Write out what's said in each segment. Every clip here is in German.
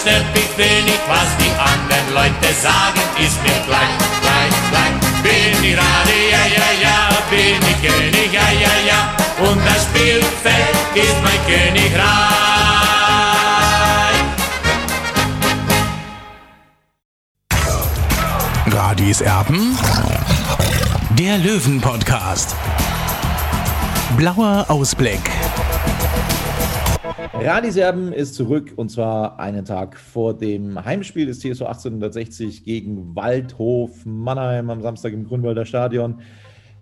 andere stört mich wenig, was die anderen Leute sagen, ist mir gleich, gleich, gleich. Bin ich Radi, ja, ja, ja, bin ich König, ja, ja, ja, und das Spielfeld ist mein Königreich. Radis Erben, der Löwen-Podcast. Blauer Ausblick. Radi Serben ist zurück und zwar einen Tag vor dem Heimspiel des TSV 1860 gegen Waldhof Mannheim am Samstag im Grünwalder Stadion.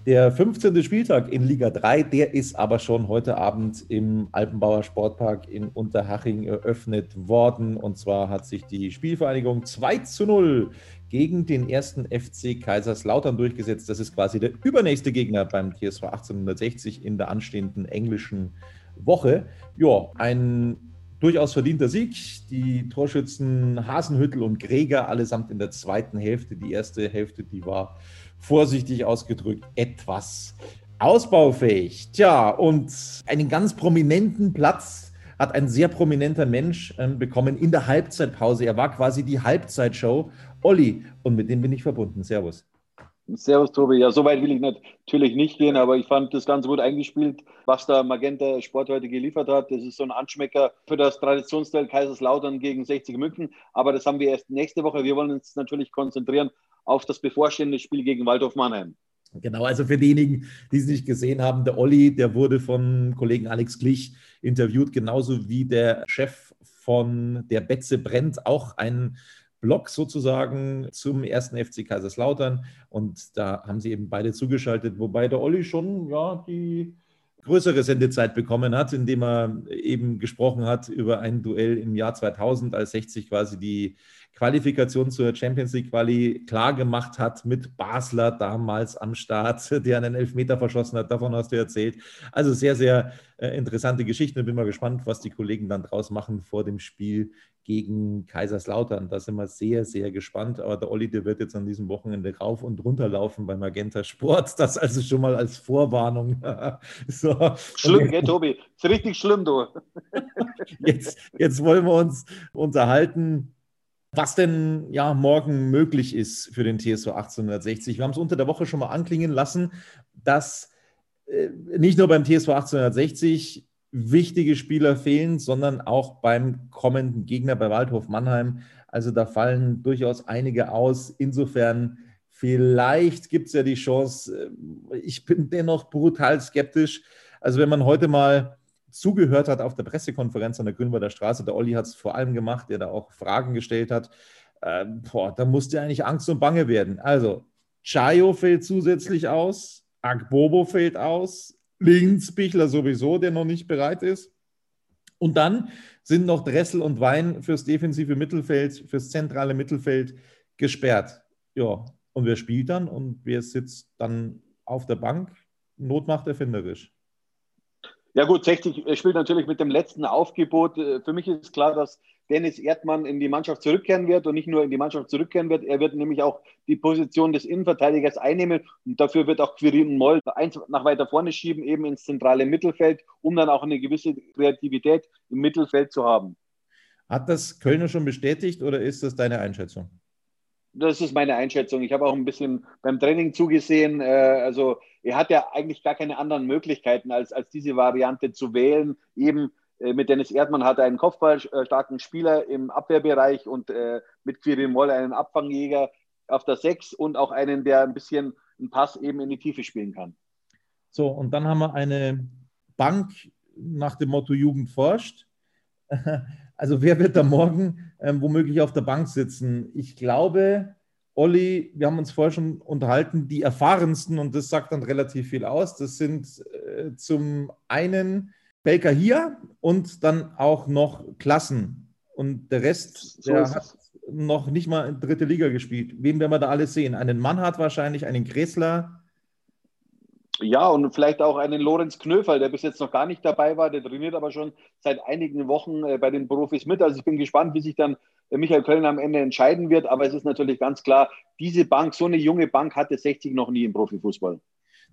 Der 15. Spieltag in Liga 3, der ist aber schon heute Abend im Alpenbauer Sportpark in Unterhaching eröffnet worden. Und zwar hat sich die Spielvereinigung 2 zu 0 gegen den ersten FC Kaiserslautern durchgesetzt. Das ist quasi der übernächste Gegner beim TSV 1860 in der anstehenden englischen Woche. Ja, ein durchaus verdienter Sieg. Die Torschützen Hasenhüttel und Greger allesamt in der zweiten Hälfte. Die erste Hälfte, die war vorsichtig ausgedrückt etwas ausbaufähig. Tja, und einen ganz prominenten Platz hat ein sehr prominenter Mensch ähm, bekommen in der Halbzeitpause. Er war quasi die Halbzeitshow. Olli, und mit dem bin ich verbunden. Servus. Servus, Tobi. Ja, so weit will ich natürlich nicht gehen, aber ich fand das ganz gut eingespielt, was da Magenta Sport heute geliefert hat. Das ist so ein Anschmecker für das Traditionsteil Kaiserslautern gegen 60 München. Aber das haben wir erst nächste Woche. Wir wollen uns natürlich konzentrieren auf das bevorstehende Spiel gegen Waldhof Mannheim. Genau, also für diejenigen, die es nicht gesehen haben, der Olli, der wurde von Kollegen Alex Glich interviewt, genauso wie der Chef von der Betze brennt, auch ein Blog sozusagen zum ersten FC Kaiserslautern. Und da haben sie eben beide zugeschaltet, wobei der Olli schon ja, die größere Sendezeit bekommen hat, indem er eben gesprochen hat über ein Duell im Jahr 2000, als 60 quasi die Qualifikation zur Champions League Quali klar gemacht hat mit Basler damals am Start, der einen Elfmeter verschossen hat. Davon hast du erzählt. Also sehr, sehr äh, interessante Geschichte. Bin mal gespannt, was die Kollegen dann draus machen vor dem Spiel gegen Kaiserslautern. Da sind wir sehr, sehr gespannt. Aber der Olli, der wird jetzt an diesem Wochenende rauf und runter laufen bei Magenta Sport. Das also schon mal als Vorwarnung. so. Schlimm, gell, Tobi? Ist richtig schlimm, du. jetzt, jetzt wollen wir uns unterhalten was denn ja morgen möglich ist für den TSV 1860. Wir haben es unter der Woche schon mal anklingen lassen, dass äh, nicht nur beim TSV 1860 wichtige Spieler fehlen, sondern auch beim kommenden Gegner bei Waldhof Mannheim. Also da fallen durchaus einige aus. Insofern vielleicht gibt es ja die Chance. Äh, ich bin dennoch brutal skeptisch. Also wenn man heute mal zugehört hat auf der Pressekonferenz an der Grünwalder Straße. Der Olli hat es vor allem gemacht, der da auch Fragen gestellt hat. Äh, boah, da musste eigentlich Angst und Bange werden. Also, Chayo fällt zusätzlich aus, Agbobo fällt aus, Linksbichler sowieso, der noch nicht bereit ist. Und dann sind noch Dressel und Wein fürs defensive Mittelfeld, fürs zentrale Mittelfeld gesperrt. Ja, und wer spielt dann und wer sitzt dann auf der Bank? Not macht erfinderisch. Ja gut, 60 spielt natürlich mit dem letzten Aufgebot. Äh, für mich ist klar, dass Dennis Erdmann in die Mannschaft zurückkehren wird und nicht nur in die Mannschaft zurückkehren wird, er wird nämlich auch die Position des Innenverteidigers einnehmen und dafür wird auch Quirin Moll eins nach weiter vorne schieben, eben ins zentrale Mittelfeld, um dann auch eine gewisse Kreativität im Mittelfeld zu haben. Hat das Kölner schon bestätigt oder ist das deine Einschätzung? Das ist meine Einschätzung. Ich habe auch ein bisschen beim Training zugesehen. Äh, also er hat ja eigentlich gar keine anderen Möglichkeiten, als, als diese Variante zu wählen. Eben äh, mit Dennis Erdmann hat er einen kopfballstarken Spieler im Abwehrbereich und äh, mit Quirin Moll einen Abfangjäger auf der 6 und auch einen, der ein bisschen einen Pass eben in die Tiefe spielen kann. So, und dann haben wir eine Bank nach dem Motto Jugend forscht. Also wer wird da morgen ähm, womöglich auf der Bank sitzen? Ich glaube, Olli, wir haben uns vorher schon unterhalten, die erfahrensten, und das sagt dann relativ viel aus, das sind äh, zum einen Baker hier und dann auch noch Klassen. Und der Rest, der so hat noch nicht mal in dritte Liga gespielt. Wen werden wir da alles sehen? Einen Mannhardt wahrscheinlich, einen Gressler. Ja, und vielleicht auch einen Lorenz Knöferl, der bis jetzt noch gar nicht dabei war. Der trainiert aber schon seit einigen Wochen äh, bei den Profis mit. Also ich bin gespannt, wie sich dann äh, Michael Köln am Ende entscheiden wird. Aber es ist natürlich ganz klar, diese Bank, so eine junge Bank hatte 60 noch nie im Profifußball.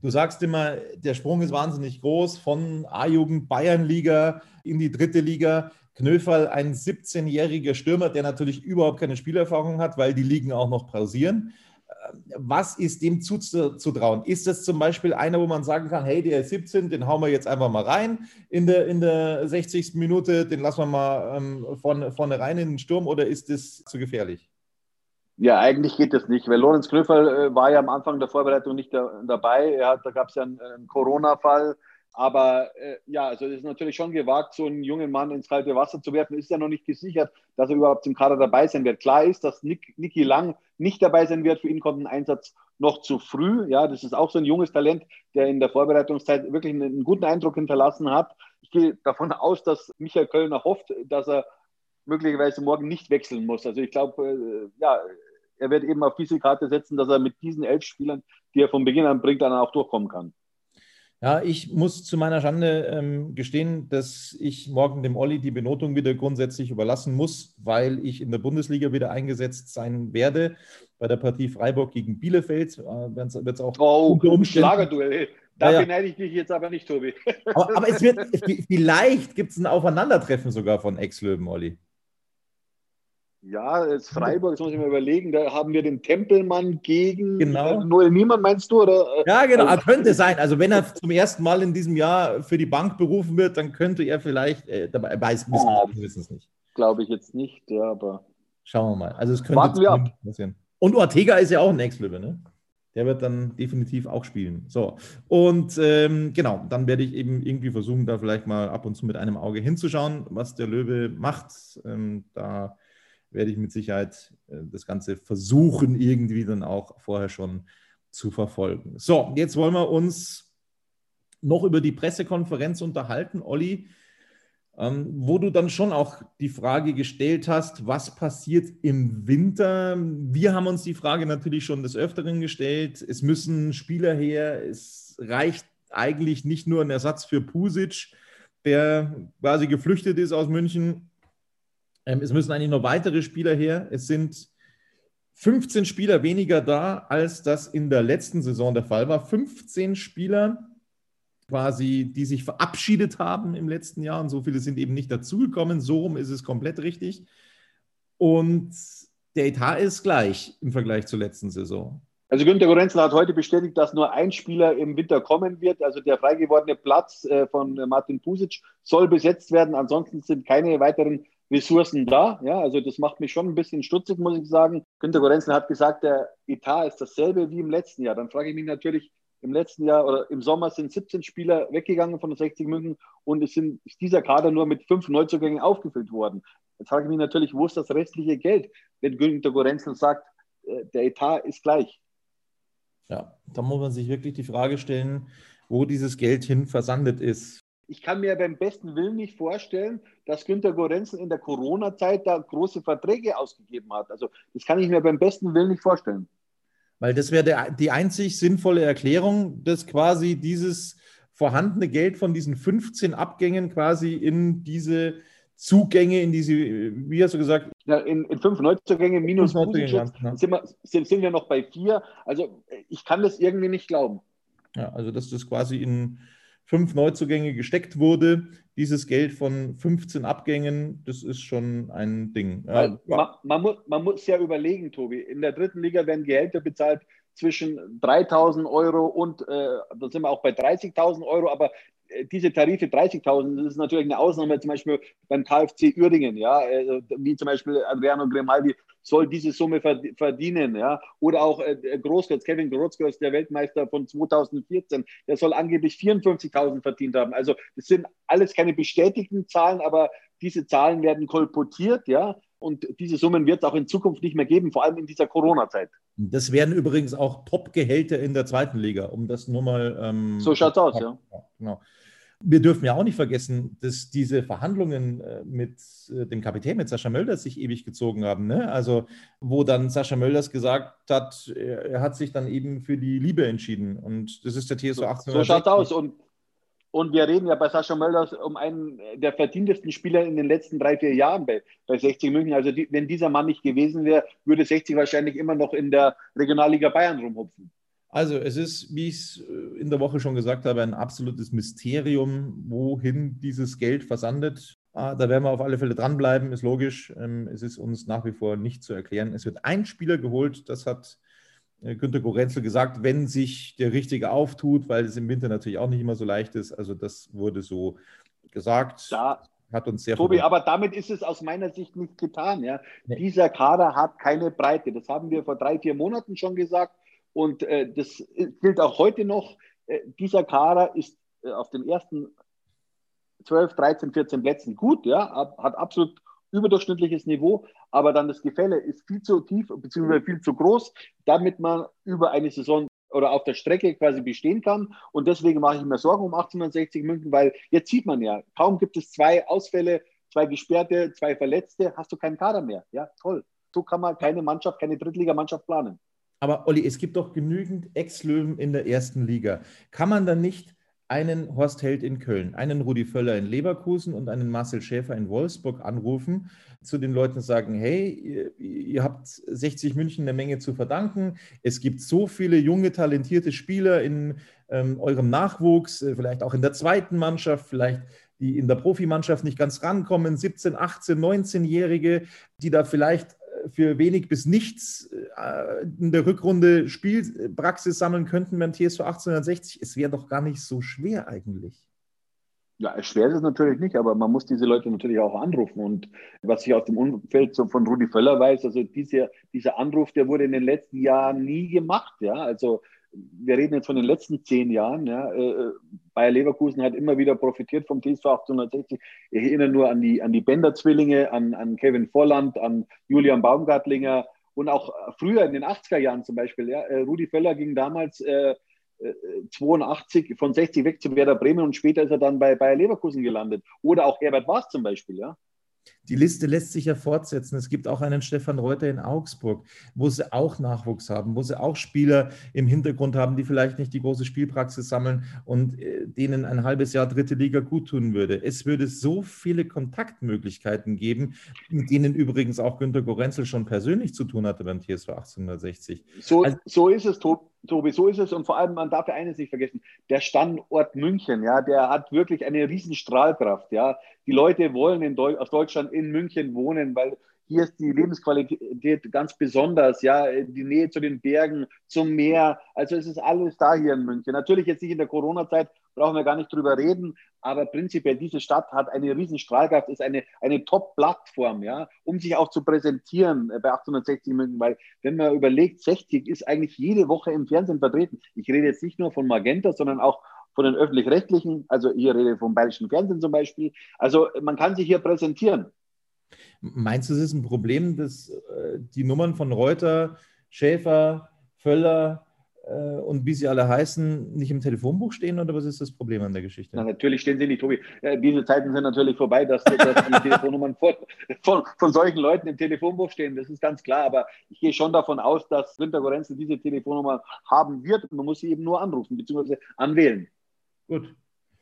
Du sagst immer, der Sprung ist wahnsinnig groß von A-Jugend Bayernliga in die dritte Liga. Knöferl, ein 17-jähriger Stürmer, der natürlich überhaupt keine Spielerfahrung hat, weil die Ligen auch noch pausieren. Was ist dem zuzutrauen? Ist das zum Beispiel einer, wo man sagen kann, hey, der ist 17, den hauen wir jetzt einfach mal rein in der, in der 60. Minute, den lassen wir mal ähm, vorne, vorne rein in den Sturm oder ist das zu gefährlich? Ja, eigentlich geht das nicht, weil Lorenz Knöferl äh, war ja am Anfang der Vorbereitung nicht da, dabei. Hat, da gab es ja einen, einen Corona-Fall. Aber äh, ja, also es ist natürlich schon gewagt, so einen jungen Mann ins kalte Wasser zu werfen. Ist ja noch nicht gesichert, dass er überhaupt im Kader dabei sein wird. Klar ist, dass Nick, Niki Lang nicht dabei sein wird. Für ihn kommt ein Einsatz noch zu früh. Ja, das ist auch so ein junges Talent, der in der Vorbereitungszeit wirklich einen, guten Eindruck hinterlassen hat. Ich gehe davon aus, dass Michael Kölner hofft, dass er möglicherweise morgen nicht wechseln muss. Also ich glaube, äh, ja, er wird eben auf diese Karte setzen, dass er mit diesen elf Spielern, die er von Beginn an bringt, dann auch durchkommen kann. Ja, ich muss zu meiner Schande ähm, gestehen, dass ich morgen dem Olli die Benotung wieder grundsätzlich überlassen muss, weil ich in der Bundesliga wieder eingesetzt sein werde. Bei der Partie Freiburg gegen Bielefeld äh, wird es auch oh, Schlagerduell. Da ja, beneide ich dich jetzt aber nicht, Tobi. Aber, aber es wird, vielleicht gibt es ein Aufeinandertreffen sogar von Ex-Löwen, Olli. Ja, jetzt Freiburg, jetzt muss ich mir überlegen, da haben wir den Tempelmann gegen genau. Äh, Noel Niemann, meinst du? Oder? Ja, genau, also, könnte sein. Also wenn er zum ersten Mal in diesem Jahr für die Bank berufen wird, dann könnte er vielleicht äh, dabei weiß, wissen, ah, wir wissen es nicht. Glaube ich jetzt nicht, ja, aber. Schauen wir mal. Also es könnte Warten wir ab. passieren. Und Ortega ist ja auch ein Ex-Löwe, ne? Der wird dann definitiv auch spielen. So, und ähm, genau, dann werde ich eben irgendwie versuchen, da vielleicht mal ab und zu mit einem Auge hinzuschauen, was der Löwe macht. Ähm, da werde ich mit Sicherheit äh, das Ganze versuchen, irgendwie dann auch vorher schon zu verfolgen. So, jetzt wollen wir uns noch über die Pressekonferenz unterhalten, Olli, ähm, wo du dann schon auch die Frage gestellt hast, was passiert im Winter? Wir haben uns die Frage natürlich schon des Öfteren gestellt. Es müssen Spieler her, es reicht eigentlich nicht nur ein Ersatz für Pusic, der quasi geflüchtet ist aus München, es müssen eigentlich noch weitere Spieler her. Es sind 15 Spieler weniger da, als das in der letzten Saison der Fall war. 15 Spieler quasi, die sich verabschiedet haben im letzten Jahr und so viele sind eben nicht dazugekommen. So rum ist es komplett richtig. Und der Etat ist gleich im Vergleich zur letzten Saison. Also Günter Gorenzel hat heute bestätigt, dass nur ein Spieler im Winter kommen wird. Also der frei gewordene Platz äh, von Martin Pusic soll besetzt werden. Ansonsten sind keine weiteren Ressourcen da. Ja, also das macht mich schon ein bisschen stutzig, muss ich sagen. Günter Gorenzel hat gesagt, der Etat ist dasselbe wie im letzten Jahr. Dann frage ich mich natürlich, im letzten Jahr oder im Sommer sind 17 Spieler weggegangen von den 60 München und es sind, ist dieser Kader nur mit fünf Neuzugängen aufgefüllt worden. Jetzt frage ich mich natürlich, wo ist das restliche Geld, wenn Günter Gorenzel sagt, äh, der Etat ist gleich. Ja, da muss man sich wirklich die Frage stellen, wo dieses Geld hin versandet ist ich kann mir beim besten Willen nicht vorstellen, dass Günter Gorenzen in der Corona-Zeit da große Verträge ausgegeben hat. Also das kann ich mir beim besten Willen nicht vorstellen. Weil das wäre die einzig sinnvolle Erklärung, dass quasi dieses vorhandene Geld von diesen 15 Abgängen quasi in diese Zugänge, in diese, wie hast du gesagt? Ja, in, in fünf Neuzugänge minus fünf Neuzugänge, ja. sind, wir, sind, sind wir noch bei vier. Also ich kann das irgendwie nicht glauben. Ja, also dass das quasi in fünf Neuzugänge gesteckt wurde. Dieses Geld von 15 Abgängen, das ist schon ein Ding. Ja, man, man, muss, man muss ja überlegen, Tobi. In der dritten Liga werden Gehälter bezahlt zwischen 3.000 Euro und, äh, da sind wir auch bei 30.000 Euro, aber äh, diese Tarife 30.000, das ist natürlich eine Ausnahme, zum Beispiel beim KfC Uerdingen, ja, äh, wie zum Beispiel Adriano Grimaldi soll diese Summe verdienen, ja, oder auch äh, Großkreuz, Kevin Großkreuz, der Weltmeister von 2014, der soll angeblich 54.000 verdient haben. Also das sind alles keine bestätigten Zahlen, aber diese Zahlen werden kolportiert, ja, und diese Summen wird es auch in Zukunft nicht mehr geben, vor allem in dieser Corona-Zeit. Das werden übrigens auch Top-Gehälter in der zweiten Liga, um das nur mal. Ähm, so schaut es aus, ja. Genau. Wir dürfen ja auch nicht vergessen, dass diese Verhandlungen äh, mit äh, dem Kapitän, mit Sascha Mölders, sich ewig gezogen haben. Ne? Also, wo dann Sascha Mölders gesagt hat, er hat sich dann eben für die Liebe entschieden. Und das ist der TSO 18. So, schaut aus. Und und wir reden ja bei Sascha Mölders um einen der verdientesten Spieler in den letzten drei, vier Jahren bei, bei 60 München. Also die, wenn dieser Mann nicht gewesen wäre, würde 60 wahrscheinlich immer noch in der Regionalliga Bayern rumhupfen. Also es ist, wie ich es äh, in der Woche schon gesagt habe, ein absolutes Mysterium, wohin dieses Geld versandet. Ah, da werden wir auf alle Fälle dranbleiben, ist logisch. Ähm, es ist uns nach wie vor nicht zu erklären. Es wird ein Spieler geholt, das hat äh, Günter Gorenzel gesagt, wenn sich der Richtige auftut, weil es im Winter natürlich auch nicht immer so leicht ist. Also das wurde so gesagt. Da, hat uns sehr Tobi, aber damit ist es aus meiner Sicht nicht getan. Ja. Nee. Dieser Kader hat keine Breite. Das haben wir vor drei, vier Monaten schon gesagt. Und äh, das gilt auch heute noch. Äh, dieser Kader ist äh, auf den ersten 12, 13, 14 Plätzen gut, ja, hat absolut überdurchschnittliches Niveau, aber dann das Gefälle ist viel zu tief bzw. viel zu groß, damit man über eine Saison oder auf der Strecke quasi bestehen kann. Und deswegen mache ich mir Sorgen um 1860 München, weil jetzt sieht man ja, kaum gibt es zwei Ausfälle, zwei Gesperrte, zwei Verletzte, hast du keinen Kader mehr. Ja, toll. So kann man keine Mannschaft, keine Drittligamannschaft planen. Aber Olli, es gibt doch genügend Ex-Löwen in der ersten Liga. Kann man dann nicht einen Horst Held in Köln, einen Rudi Völler in Leverkusen und einen Marcel Schäfer in Wolfsburg anrufen, zu den Leuten sagen, hey, ihr, habt 60 München eine Menge zu verdanken. Es gibt so viele junge, talentierte Spieler in ähm, eurem Nachwuchs, äh, vielleicht auch in der zweiten Mannschaft, vielleicht die in der Profimannschaft nicht ganz rankommen, 17, 18, 19-Jährige, die da vielleicht für wenig bis nichts äh, in der Rückrunde Spielpraxis sammeln könnten beim TSV 1860. Es wäre doch gar nicht so schwer eigentlich. Ja, schwer ist es natürlich nicht, aber man muss diese Leute natürlich auch anrufen. Und was ich aus dem Umfeld von Rudi Völler weiß, also diese, dieser Anruf, der wurde in den letzten Jahren nie gemacht. Ja, also wir reden jetzt von den letzten zehn Jahren. Ja. Äh, äh, Bayer Leverkusen hat immer wieder profitiert vom TSV 1860. Ich erinnere nur an die, an die Bender-Zwillinge, an, an Kevin Volland, an Julian Baumgartlinger und auch früher in den 80er Jahren zum Beispiel. Ja. Äh, Rudi Völler ging damals äh, 82 von 60 weg zu Werder Bremen und später ist er dann bei Bayer Leverkusen gelandet. Oder auch Herbert Waas zum Beispiel. Ja. Die Liste lässt sich ja fortsetzen. Es gibt auch einen Stefan Reuter in Augsburg, wo sie auch Nachwuchs haben, wo sie auch Spieler im Hintergrund haben, die vielleicht nicht die große Spielpraxis sammeln und äh, denen ein halbes Jahr dritte Liga gut tun würde. Es würde so viele Kontaktmöglichkeiten geben, mit denen übrigens auch Günter Gorenzel schon persönlich zu tun hatte beim TSV 1860. So, also, so ist es, Tobi. Tobi, so ist es. Und vor allem, man darf ja eines nicht vergessen, der Standort München, ja, der hat wirklich eine riesen Strahlkraft, ja. Die Leute wollen in Deu aus Deutschland in München wohnen, weil hier ist die Lebensqualität ganz besonders, ja, die Nähe zu den Bergen, zum Meer. Also es ist alles da hier in München. Natürlich jetzt nicht in der Corona-Zeit, brauchen wir gar nicht drüber reden, aber prinzipiell diese Stadt hat eine riesen Strahlkraft, ist eine, eine Top-Plattform, ja, um sich auch zu präsentieren bei 860 München, weil wenn man überlegt, 60 ist eigentlich jede Woche im Fernsehen vertreten. Ich rede jetzt nicht nur von Magenta, sondern auch von den öffentlich-rechtlichen, also hier rede ich vom Bayerischen Fernsehen zum Beispiel. Also man kann sich hier präsentieren. Meinst du, es ist ein Problem, dass äh, die Nummern von Reuter, Schäfer, Völler äh, und wie sie alle heißen, nicht im Telefonbuch stehen oder was ist das Problem an der Geschichte? Na, natürlich stehen sie nicht, Tobi. Äh, diese Zeiten sind natürlich vorbei, dass, dass die Telefonnummern von, von, von, solchen Leuten im Telefonbuch stehen. Das ist ganz klar. Aber ich gehe schon davon aus, dass Günter Gorenzel diese Telefonnummer haben wird. Man muss sie eben nur anrufen bzw. anwählen. Gut,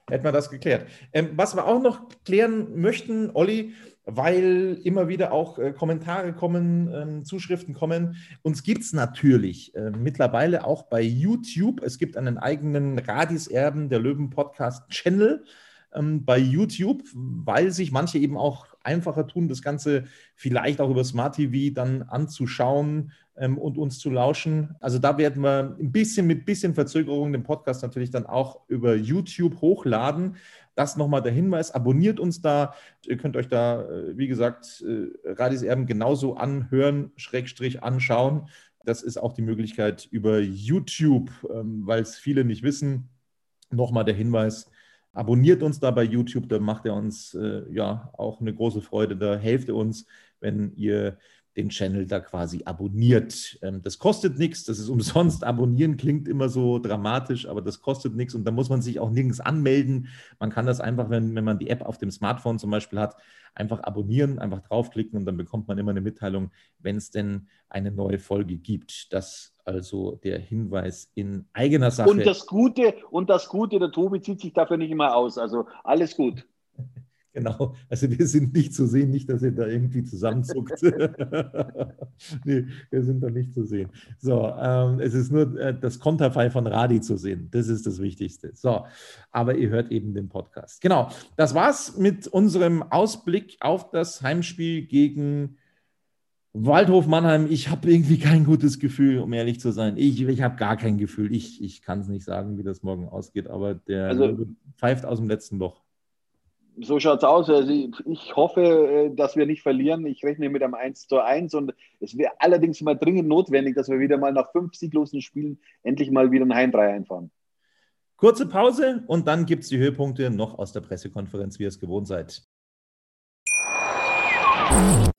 hätten wir das geklärt. Ähm, was wir auch noch klären möchten, Olli, weil immer wieder auch äh, Kommentare kommen, ähm, Zuschriften kommen. Uns gibt es natürlich äh, mittlerweile auch bei YouTube. Es gibt einen eigenen Radis Erben der Löwen Podcast Channel ähm, bei YouTube, weil sich manche eben auch einfacher tun, das Ganze vielleicht auch über Smart TV dann anzuschauen ähm, und uns zu lauschen. Also da werden wir ein bisschen mit bisschen Verzögerung den Podcast natürlich dann auch über YouTube hochladen. Das nochmal der Hinweis. Abonniert uns da. Ihr könnt euch da, äh, wie gesagt, äh, Radis Erben genauso anhören, Schrägstrich anschauen. Das ist auch die Möglichkeit über YouTube, ähm, weil es viele nicht wissen. Nochmal der Hinweis, abonniert uns da bei YouTube, da macht er uns äh, ja auch eine große Freude. Da helft ihr uns, wenn ihr den Channel da quasi abonniert. Ähm, das kostet nichts, das ist umsonst. Abonnieren klingt immer so dramatisch, aber das kostet nichts und da muss man sich auch nirgends anmelden. Man kann das einfach, wenn, wenn man die App auf dem Smartphone zum Beispiel hat, einfach abonnieren, einfach draufklicken und dann bekommt man immer eine Mitteilung, wenn es denn eine neue Folge gibt. Das also der Hinweis in eigener Sache. Und das Gute, und das Gute, der Tobi zieht sich dafür nicht immer aus. Also alles gut. Genau, also wir sind nicht zu sehen, nicht, dass ihr da irgendwie zusammenzuckt. nee, wir sind da nicht zu sehen. So, ähm, es ist nur äh, das Konterfei von Radi zu sehen. Das ist das Wichtigste. So, aber ihr hört eben den Podcast. Genau, das war's mit unserem Ausblick auf das Heimspiel gegen Waldhof Mannheim. Ich habe irgendwie kein gutes Gefühl, um ehrlich zu sein. Ich, ich habe gar kein Gefühl. Ich, ich kann es nicht sagen, wie das morgen ausgeht, aber der also, pfeift aus dem letzten Loch so schaut es aus. Also ich hoffe, äh, dass wir nicht verlieren. Ich rechne mit einem 1 zu 1 und es wäre allerdings mal dringend notwendig, dass wir wieder mal nach fünf sieglosen Spielen endlich mal wieder ein Heimdrei einfahren. Kurze Pause und dann gibt es die Höhepunkte noch aus der Pressekonferenz, wie ihr es gewohnt seid.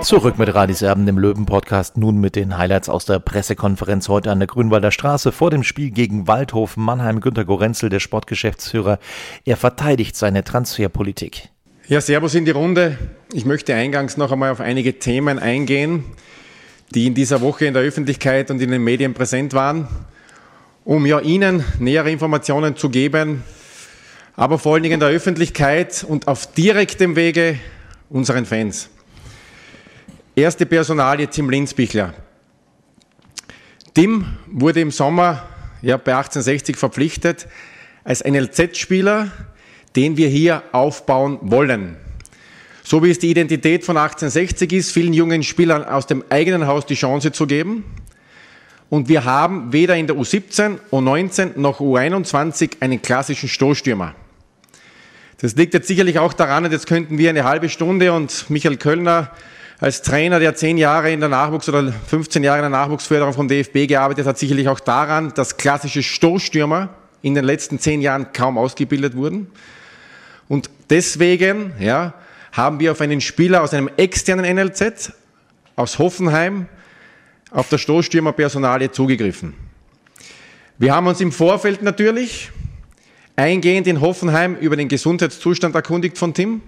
Zurück mit Radis Erben, dem Löwen-Podcast, nun mit den Highlights aus der Pressekonferenz heute an der Grünwalder Straße vor dem Spiel gegen Waldhof Mannheim. Günter Gorenzel, der Sportgeschäftsführer, er verteidigt seine Transferpolitik. Ja, Servus in die Runde. Ich möchte eingangs noch einmal auf einige Themen eingehen, die in dieser Woche in der Öffentlichkeit und in den Medien präsent waren, um ja Ihnen nähere Informationen zu geben, aber vor allen Dingen der Öffentlichkeit und auf direktem Wege unseren Fans. Erste Personalie Tim Linzbichler. Tim wurde im Sommer ja, bei 1860 verpflichtet als NLZ-Spieler, den wir hier aufbauen wollen. So wie es die Identität von 1860 ist, vielen jungen Spielern aus dem eigenen Haus die Chance zu geben. Und wir haben weder in der U17, U19 noch U21 einen klassischen Stoßstürmer. Das liegt jetzt sicherlich auch daran, und jetzt könnten wir eine halbe Stunde und Michael Kölner als Trainer, der zehn Jahre in der Nachwuchs- oder 15 Jahre in der Nachwuchsförderung vom DFB gearbeitet hat, sicherlich auch daran, dass klassische Stoßstürmer in den letzten zehn Jahren kaum ausgebildet wurden. Und deswegen ja, haben wir auf einen Spieler aus einem externen NLZ, aus Hoffenheim, auf der Stoßstürmerpersonalie zugegriffen. Wir haben uns im Vorfeld natürlich eingehend in Hoffenheim über den Gesundheitszustand erkundigt von Tim.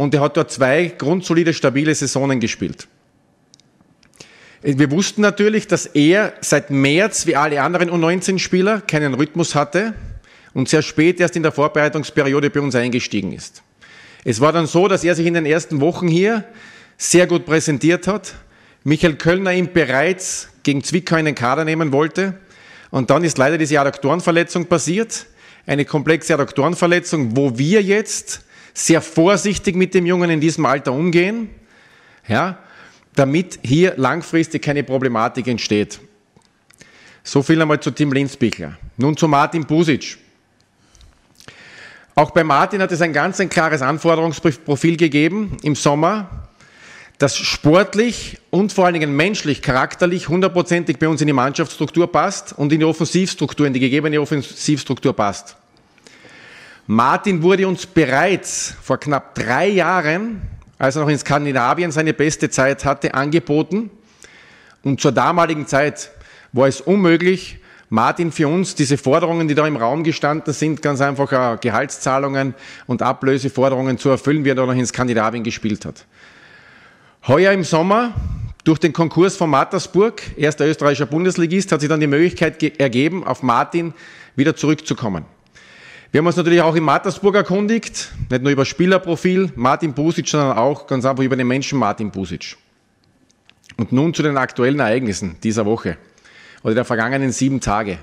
Und er hat dort zwei grundsolide, stabile Saisonen gespielt. Wir wussten natürlich, dass er seit März, wie alle anderen U19-Spieler, keinen Rhythmus hatte und sehr spät erst in der Vorbereitungsperiode bei uns eingestiegen ist. Es war dann so, dass er sich in den ersten Wochen hier sehr gut präsentiert hat. Michael Kölner ihn bereits gegen Zwickau in den Kader nehmen wollte. Und dann ist leider diese Adduktorenverletzung passiert eine komplexe Adduktorenverletzung, wo wir jetzt sehr vorsichtig mit dem Jungen in diesem Alter umgehen, ja, damit hier langfristig keine Problematik entsteht. So viel einmal zu Tim Linzbichler. Nun zu Martin Busic. Auch bei Martin hat es ein ganz ein klares Anforderungsprofil gegeben im Sommer. das sportlich und vor allen Dingen menschlich, charakterlich hundertprozentig bei uns in die Mannschaftsstruktur passt und in die Offensivstruktur, in die gegebene Offensivstruktur passt. Martin wurde uns bereits vor knapp drei Jahren, als er noch in Skandinavien seine beste Zeit hatte, angeboten. Und zur damaligen Zeit war es unmöglich, Martin, für uns diese Forderungen, die da im Raum gestanden sind, ganz einfach äh, Gehaltszahlungen und Ablöseforderungen zu erfüllen, wie er da noch in Skandinavien gespielt hat. Heuer im Sommer, durch den Konkurs von Mattersburg, erster österreichischer Bundesligist, hat sich dann die Möglichkeit ergeben, auf Martin wieder zurückzukommen. Wir haben uns natürlich auch in Mattersburg erkundigt, nicht nur über Spielerprofil Martin Busic, sondern auch ganz einfach über den Menschen Martin Busic. Und nun zu den aktuellen Ereignissen dieser Woche oder der vergangenen sieben Tage.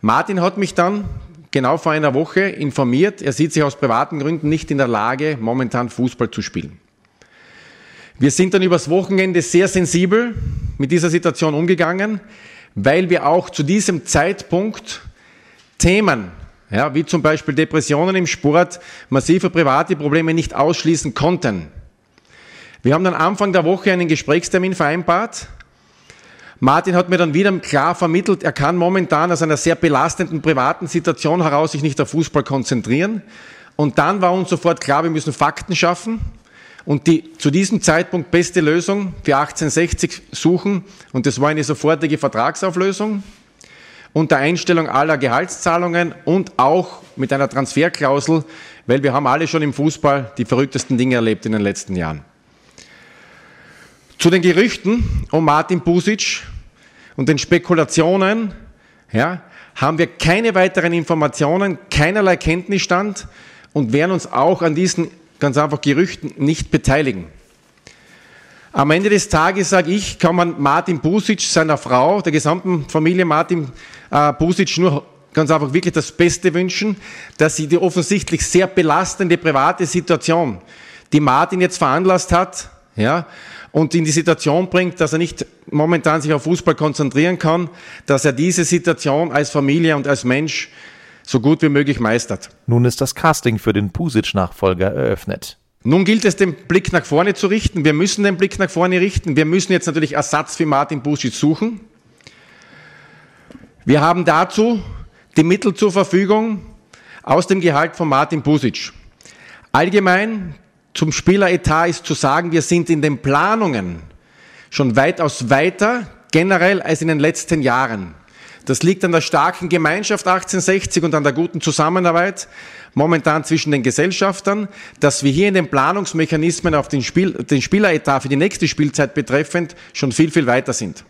Martin hat mich dann genau vor einer Woche informiert, er sieht sich aus privaten Gründen nicht in der Lage, momentan Fußball zu spielen. Wir sind dann übers Wochenende sehr sensibel mit dieser Situation umgegangen, weil wir auch zu diesem Zeitpunkt Themen, ja, wie zum Beispiel Depressionen im Sport, massive private Probleme nicht ausschließen konnten. Wir haben dann Anfang der Woche einen Gesprächstermin vereinbart Martin hat mir dann wieder klar vermittelt, er kann momentan aus einer sehr belastenden privaten Situation heraus sich nicht auf Fußball konzentrieren. Und dann war uns sofort klar, wir müssen Fakten schaffen und die zu diesem Zeitpunkt beste Lösung für 1860 suchen. Und das war eine sofortige Vertragsauflösung unter Einstellung aller Gehaltszahlungen und auch mit einer Transferklausel, weil wir haben alle schon im Fußball die verrücktesten Dinge erlebt in den letzten Jahren. Zu den Gerüchten um Martin Busic und den Spekulationen ja, haben wir keine weiteren Informationen, keinerlei Kenntnisstand und werden uns auch an diesen ganz einfach Gerüchten nicht beteiligen. Am Ende des Tages sage ich, kann man Martin Busic, seiner Frau, der gesamten Familie Martin äh, Busic nur ganz einfach wirklich das Beste wünschen, dass sie die offensichtlich sehr belastende private Situation, die Martin jetzt veranlasst hat, ja, und in die Situation bringt, dass er nicht momentan sich auf Fußball konzentrieren kann, dass er diese Situation als Familie und als Mensch so gut wie möglich meistert. Nun ist das Casting für den Pusic-Nachfolger eröffnet. Nun gilt es, den Blick nach vorne zu richten. Wir müssen den Blick nach vorne richten. Wir müssen jetzt natürlich Ersatz für Martin Pusic suchen. Wir haben dazu die Mittel zur Verfügung aus dem Gehalt von Martin Pusic. Allgemein zum Spieleretat ist zu sagen, wir sind in den Planungen schon weitaus weiter generell als in den letzten Jahren. Das liegt an der starken Gemeinschaft 1860 und an der guten Zusammenarbeit momentan zwischen den Gesellschaftern, dass wir hier in den Planungsmechanismen auf den, Spiel, den Spieleretat für die nächste Spielzeit betreffend schon viel, viel weiter sind.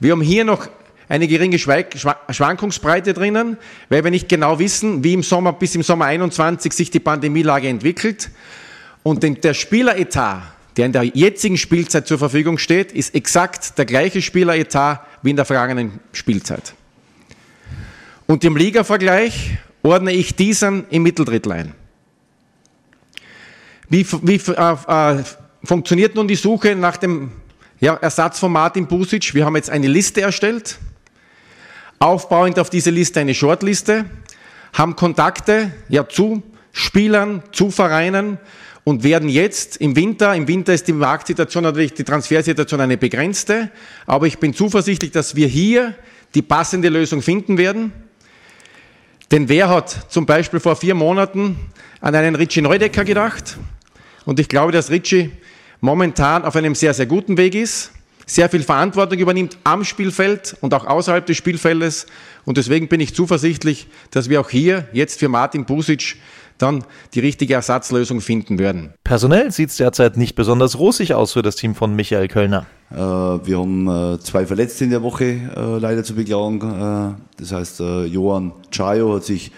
Wir haben hier noch eine geringe Schwankungsbreite drinnen, weil wir nicht genau wissen, wie im Sommer bis im Sommer 21 sich die Pandemielage entwickelt. Und der Spieleretat, der in der jetzigen Spielzeit zur Verfügung steht, ist exakt der gleiche Spieleretat wie in der vergangenen Spielzeit. Und im Ligavergleich ordne ich diesen im Mitteldrittel ein. Wie, wie äh, äh, funktioniert nun die Suche nach dem ja, Ersatz von Martin Busic? Wir haben jetzt eine Liste erstellt, aufbauend auf diese Liste eine Shortliste, haben Kontakte ja, zu Spielern, zu Vereinen und werden jetzt im Winter, im Winter ist die Marktsituation natürlich, die Transfersituation eine begrenzte, aber ich bin zuversichtlich, dass wir hier die passende Lösung finden werden. Denn wer hat zum Beispiel vor vier Monaten an einen Richie Neudecker gedacht? Und ich glaube, dass Richie momentan auf einem sehr, sehr guten Weg ist, sehr viel Verantwortung übernimmt am Spielfeld und auch außerhalb des Spielfeldes. Und deswegen bin ich zuversichtlich, dass wir auch hier jetzt für Martin Pusic dann die richtige Ersatzlösung finden werden. Personell sieht es derzeit nicht besonders rosig aus für das Team von Michael Kölner. Äh, wir haben äh, zwei Verletzte in der Woche äh, leider zu beklagen. das heißt, Johann Chayo hat sich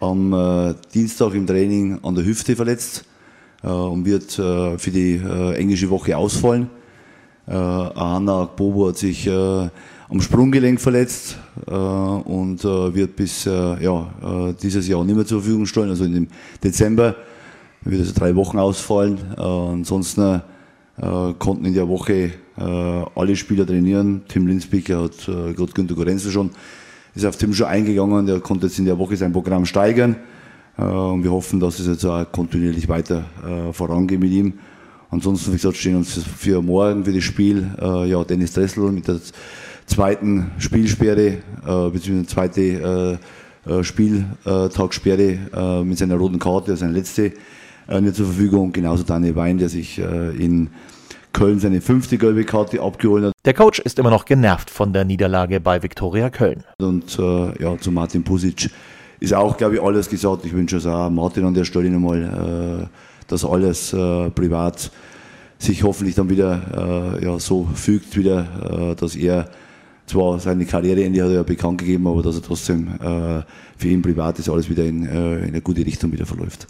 am Dienstag im Training an der Hüfte verletzt und wird für die englische Woche ausfallen. Anna Bobo hat sich am Sprunggelenk verletzt äh, und äh, wird bis äh, ja, äh, dieses Jahr nicht mehr zur Verfügung stehen. Also im Dezember wird also drei Wochen ausfallen. Äh, ansonsten äh, konnten in der Woche alle Spieler trainieren. Tim Linsbicker hat äh, gerade Günter Gorenzel schon, ist auf Tim schon eingegangen. Der konnte jetzt in der Woche sein Programm steigern. und wir hoffen, dass es jetzt auch kontinuierlich weiter vorangeht mit ihm. ansonsten, wie gesagt, stehen uns für morgen, für das Spiel, äh, ja, Dennis Dressel mit der zweiten Spielsperre, äh, beziehungsweise zweite äh, äh, Spieltagssperre äh, mit seiner roten Karte, seine letzte, äh, nicht zur Verfügung. Genauso Daniel Wein, der sich in Köln seine fünfte gelbe Karte abgeholt hat. Der Coach ist immer noch genervt von der Niederlage bei Viktoria Köln. Und äh, ja, zu Martin Pusic ist auch, glaube ich, alles gesagt. Ich wünsche es auch Martin an der Stelle nochmal, äh, dass alles äh, privat sich hoffentlich dann wieder ja, so fügt, wieder, dass er zwar seine Karriereende hat er ja bekannt gegeben, aber dass er trotzdem äh, für ihn privat ist alles wieder in, äh, in eine gute Richtung wieder verläuft.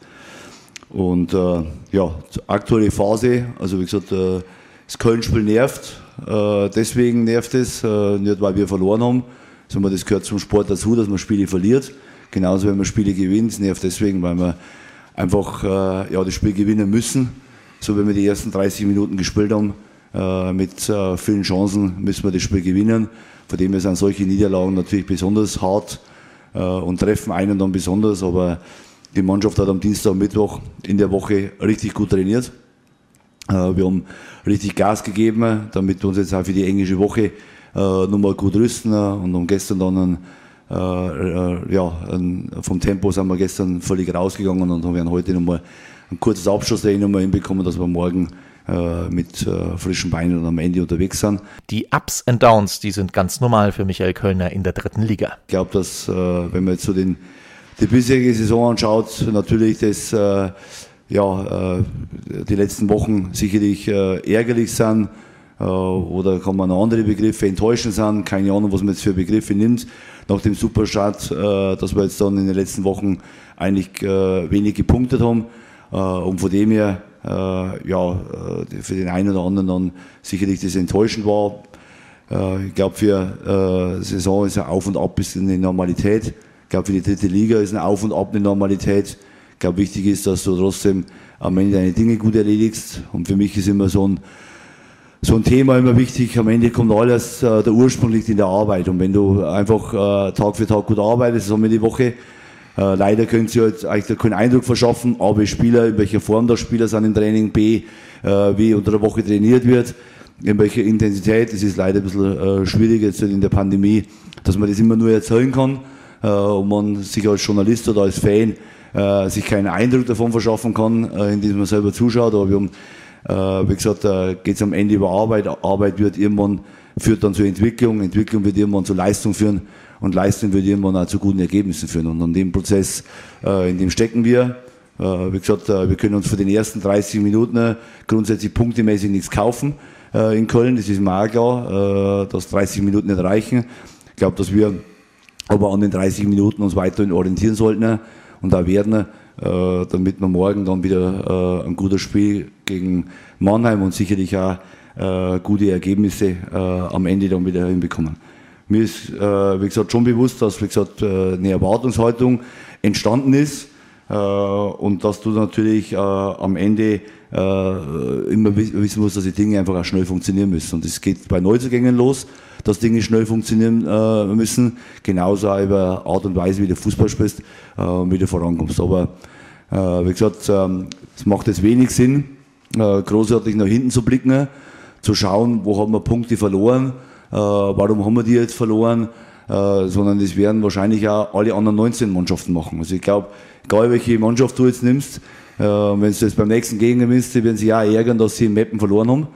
Und äh, ja, aktuelle Phase, also wie gesagt, äh, das Köln-Spiel nervt, äh, deswegen nervt es, äh, nicht weil wir verloren haben, sondern das gehört zum Sport dazu, dass man Spiele verliert. Genauso, wenn man Spiele gewinnt, nervt deswegen, weil wir einfach ja, das Spiel gewinnen müssen. So wie wir die ersten 30 Minuten gespielt haben, mit äh, vielen Chancen müssen wir das Spiel gewinnen. Von dem her sind solche Niederlagen natürlich besonders hart äh, und treffen einen dann besonders, aber die Mannschaft hat am Dienstag und Mittwoch in der Woche richtig gut trainiert. Äh, wir haben richtig Gas gegeben, damit wir uns jetzt auch für die englische Woche äh, nochmal gut rüsten und haben gestern dann einen, äh, ja, vom Tempo sind wir gestern völlig rausgegangen und haben heute nochmal ein kurzes Abschlusstraining hinbekommen, dass wir morgen mit frischen Beinen und am Ende unterwegs sind. Die Ups and Downs, die sind ganz normal für Michael Kölner in der dritten Liga. Ich glaube, dass wenn man jetzt so den die bisherige Saison anschaut, natürlich das, äh, ja, äh, die letzten Wochen sicherlich äh, ärgerlich sind äh, oder kann man andere Begriffe enttäuschend sein, keine Ahnung, was man jetzt für Begriffe nimmt, nach dem Superstart, äh, dass wir jetzt dann in den letzten Wochen eigentlich äh, wenig gepunktet haben und von dem her, ja, für den einen oder anderen dann sicherlich das enttäuschend war. ich glaube, für äh, Saison ist ja auf und ab in die Normalität glaube, für die dritte Liga ist ein Auf und Ab eine Normalität. Ich glaube, wichtig ist, dass du trotzdem am Ende deine Dinge gut erledigst. Und für mich ist immer so ein, so ein Thema immer wichtig. Am Ende kommt alles, äh, der Ursprung liegt in der Arbeit. Und wenn du einfach äh, Tag für Tag gut arbeitest, so wir die Woche, äh, leider können sie halt eigentlich keinen Eindruck verschaffen, A, wie Spieler, in welcher Form der Spieler sind im Training, B, äh, wie unter der Woche trainiert wird, in welcher Intensität. Das ist leider ein bisschen äh, schwierig jetzt in der Pandemie, dass man das immer nur erzählen kann äh, und man sich als Journalist oder als Fan äh, sich keinen Eindruck davon verschaffen kann, äh, indem man selber zuschaut. Aber wir haben, äh, wie gesagt, äh, geht es am Ende über Arbeit. Arbeit wird irgendwann führt dann zur Entwicklung, Entwicklung wird irgendwann zur Leistung führen und Leistung wird irgendwann auch zu guten Ergebnissen führen. Und an dem Prozess, äh, in dem stecken wir. Äh, wie gesagt, äh, wir können uns für die ersten 30 Minuten äh, grundsätzlich punktemäßig nichts kaufen äh, in Köln. Das ist auch klar, dass 30 Minuten nicht reichen. Ich glaube, dass wir aber an den 30 Minuten uns weiterhin orientieren sollten und da werden, damit wir morgen dann wieder ein gutes Spiel gegen Mannheim und sicherlich auch gute Ergebnisse am Ende dann wieder hinbekommen. Mir ist, äh, wie gesagt, schon bewusst, dass, wie gesagt, äh, eine Erwartungshaltung entstanden ist und dass du natürlich am Ende immer wissen musst, dass die Dinge einfach auch schnell funktionieren müssen. Und das geht bei Neuzugängen los dass Dinge schnell funktionieren äh, müssen. Genauso auch über Art und Weise, wie du Fußball spielst, äh, wie du vorankommst. Aber äh, wie gesagt, ähm, es macht jetzt wenig Sinn, äh, großartig nach hinten zu blicken, zu schauen, wo haben wir Punkte verloren, äh, warum haben wir die jetzt verloren, äh, sondern das werden wahrscheinlich auch alle anderen 19 Mannschaften machen. Also ich glaube, egal welche Mannschaft du jetzt nimmst, wenn du das beim nächsten Gegner nimmst, werden sich auch ärgern, dass sie im Mappen verloren haben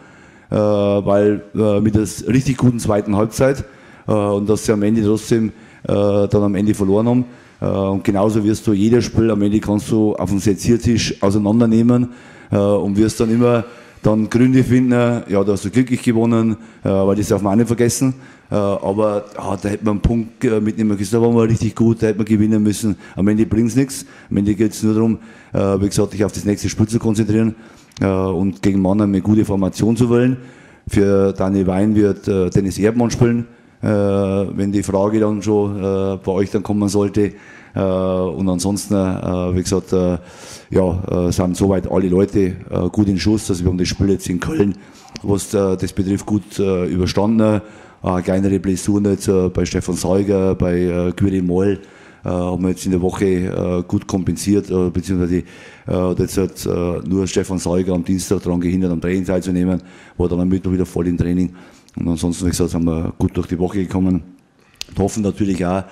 äh, weil äh, mit der richtig guten zweiten Halbzeit äh, und dass sie am Ende trotzdem äh, dann am Ende verloren haben. Äh, und genauso wirst du jeder Spiel am Ende kannst du auf dem Seziertisch auseinandernehmen äh, und wirst dann immer dann Gründe finden, ja, da hast du glücklich gewonnen, äh, weil das darf man auch nicht vergessen. Äh, aber ah, da hätte man einen Punkt äh, mitnehmen müssen, da waren wir richtig gut, da hätte man gewinnen müssen. Am Ende bringt es nichts. Am Ende geht es nur darum, äh, wie gesagt, dich auf das nächste Spiel zu konzentrieren äh, und gegen Mannheim eine gute Formation zu wählen. Für Daniel Wein wird äh, Dennis Erdmann spielen, äh, wenn die Frage dann schon bei euch dann kommen sollte. Äh, und ansonsten, äh, wie gesagt, äh, ja, sind soweit alle Leute gut in Schuss. Also wir haben das Spiel jetzt in Köln, was das betrifft, gut überstanden. Kleinere Blessuren jetzt bei Stefan Seuger, bei äh, Moll, haben wir jetzt in der Woche gut kompensiert, beziehungsweise jetzt hat nur Stefan Seuger am Dienstag daran gehindert, am Training teilzunehmen, war dann am Mittwoch wieder voll im Training. Und ansonsten, wie gesagt, sind wir gut durch die Woche gekommen. Und hoffen natürlich auch,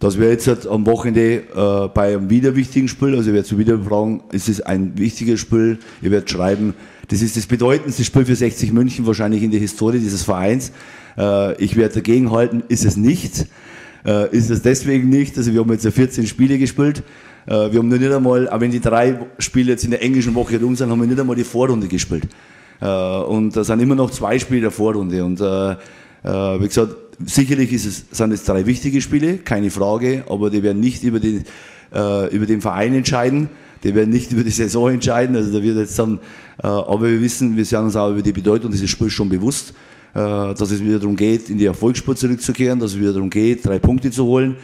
dass wir jetzt halt am Wochenende äh, bei einem wieder wichtigen Spiel, also ich werde zu wieder fragen, ist es ein wichtiges Spiel? Ich werde schreiben, das ist das bedeutendste Spiel für 60 München wahrscheinlich in der Historie dieses Vereins. Äh, ich werde dagegen halten, ist es nicht. Äh, ist es deswegen nicht. Also wir haben jetzt ja 14 Spiele gespielt. Äh, wir haben nur nicht einmal, auch wenn die drei Spiele jetzt in der englischen Woche rum sind, haben wir nicht einmal die Vorrunde gespielt. Äh, und da sind immer noch zwei Spiele der Vorrunde. Und äh, äh, wie gesagt, sicherlich ist es, sind es drei wichtige Spiele, keine Frage, aber die werden nicht über den, äh, über den Verein entscheiden. Die werden nicht über die Saison entscheiden. Also da wird jetzt dann, äh, aber wir wissen, wir sind uns auch über die Bedeutung dieses Spiels schon bewusst, äh, dass es wieder darum geht, in die Erfolgsspur zurückzukehren, dass es wieder darum geht, drei Punkte zu holen,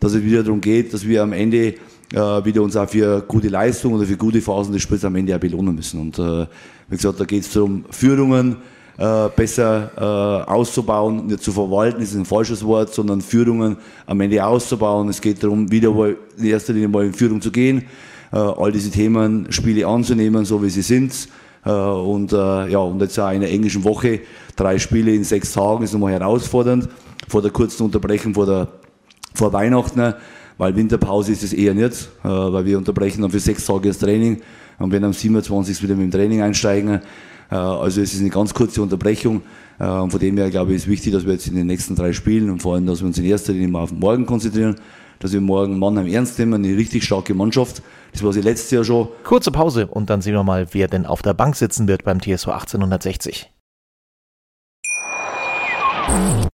dass es wieder darum geht, dass wir am Ende äh, wieder uns auch für gute Leistung oder für gute Phasen des Spiels am Ende auch belohnen müssen. Und äh, wie gesagt, da geht es darum, Führungen äh, besser äh, auszubauen, nicht zu verwalten, ist ein falsches Wort, sondern Führungen am Ende auszubauen. Es geht darum, wieder mal in erster Linie mal in Führung zu gehen, äh, all diese Themen, Spiele anzunehmen, so wie sie sind. Äh, und äh, ja, und jetzt auch in der englischen Woche, drei Spiele in sechs Tagen ist nochmal herausfordernd. Vor der kurzen Unterbrechung vor, der, vor Weihnachten, weil Winterpause ist es eher nicht, äh, weil wir unterbrechen dann für sechs Tage das Training und werden am 27. wieder mit dem Training einsteigen. Äh, also es ist eine ganz kurze Unterbrechung. Äh, von dem her, glaube ich, ist wichtig, dass wir jetzt in den nächsten drei Spielen und vor allem, dass wir uns in erster Linie mal auf morgen konzentrieren, dass wir morgen Mannheim ernst nehmen, eine richtig starke Mannschaft. Das war sie letztes Jahr schon. Kurze Pause und dann sehen wir mal, wer denn auf der Bank sitzen wird beim TSV 1860.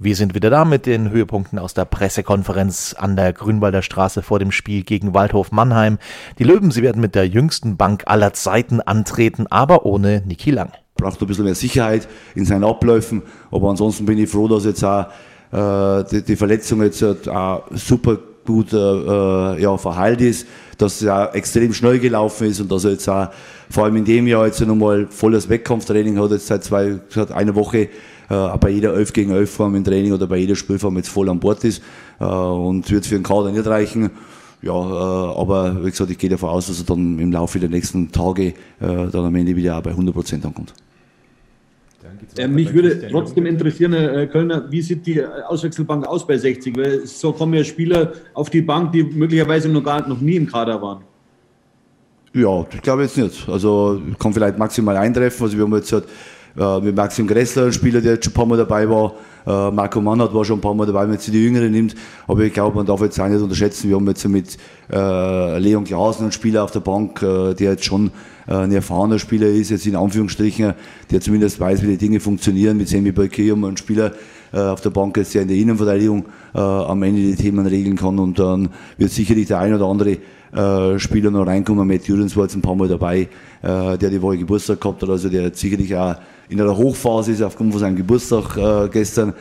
Wir sind wieder da mit den Höhepunkten aus der Pressekonferenz an der Grünwalder Straße vor dem Spiel gegen Waldhof Mannheim. Die Löwen, sie werden mit der jüngsten Bank aller Zeiten antreten, aber ohne Niki Lang. Braucht ein bisschen mehr Sicherheit in seinen Abläufen, aber ansonsten bin ich froh, dass jetzt auch äh, die, die, Verletzung jetzt auch super gut äh, ja, verheilt ist, dass es auch extrem schnell gelaufen ist und dass er jetzt auch vor allem in dem Jahr jetzt nochmal volles Wettkampftraining hat, jetzt seit zwei, seit einer Woche äh, bei jeder 11 gegen 11 Form im Training oder bei jeder Spielform jetzt voll an Bord ist äh, und wird für den Kader nicht reichen. Ja, äh, aber wie gesagt, ich gehe davon aus, dass er dann im Laufe der nächsten Tage äh, dann am Ende wieder auch bei 100 Prozent ankommt. Äh, mich würde trotzdem interessieren, Herr Kölner, wie sieht die Auswechselbank aus bei 60? Weil so kommen ja Spieler auf die Bank, die möglicherweise noch gar noch nie im Kader waren. Ja, ich glaube jetzt nicht. Also kann vielleicht maximal eintreffen. Also wir haben jetzt halt äh, mit Maxim Gressler, ein Spieler, der jetzt schon ein paar Mal dabei war. Äh, Marco Mannert war schon ein paar Mal dabei, wenn man jetzt die Jüngeren nimmt. Aber ich glaube, man darf jetzt auch nicht unterschätzen. Wir haben jetzt mit äh, Leon Klausen einen Spieler auf der Bank, äh, der jetzt schon äh, ein erfahrener Spieler ist, jetzt in Anführungsstrichen, der zumindest weiß, wie die Dinge funktionieren. Mit Semi Balke haben wir einen Spieler auf der Bank jetzt, der in der Innenverteidigung äh, am Ende die Themen regeln kann. Und dann wird sicherlich der ein oder andere äh, Spieler noch reinkommen. Matt Jürgens war jetzt ein paar Mal dabei, äh, der die Woche Geburtstag gehabt hat. Also der sicherlich auch in einer Hochphase ist aufgrund von seinem Geburtstag äh, gestern.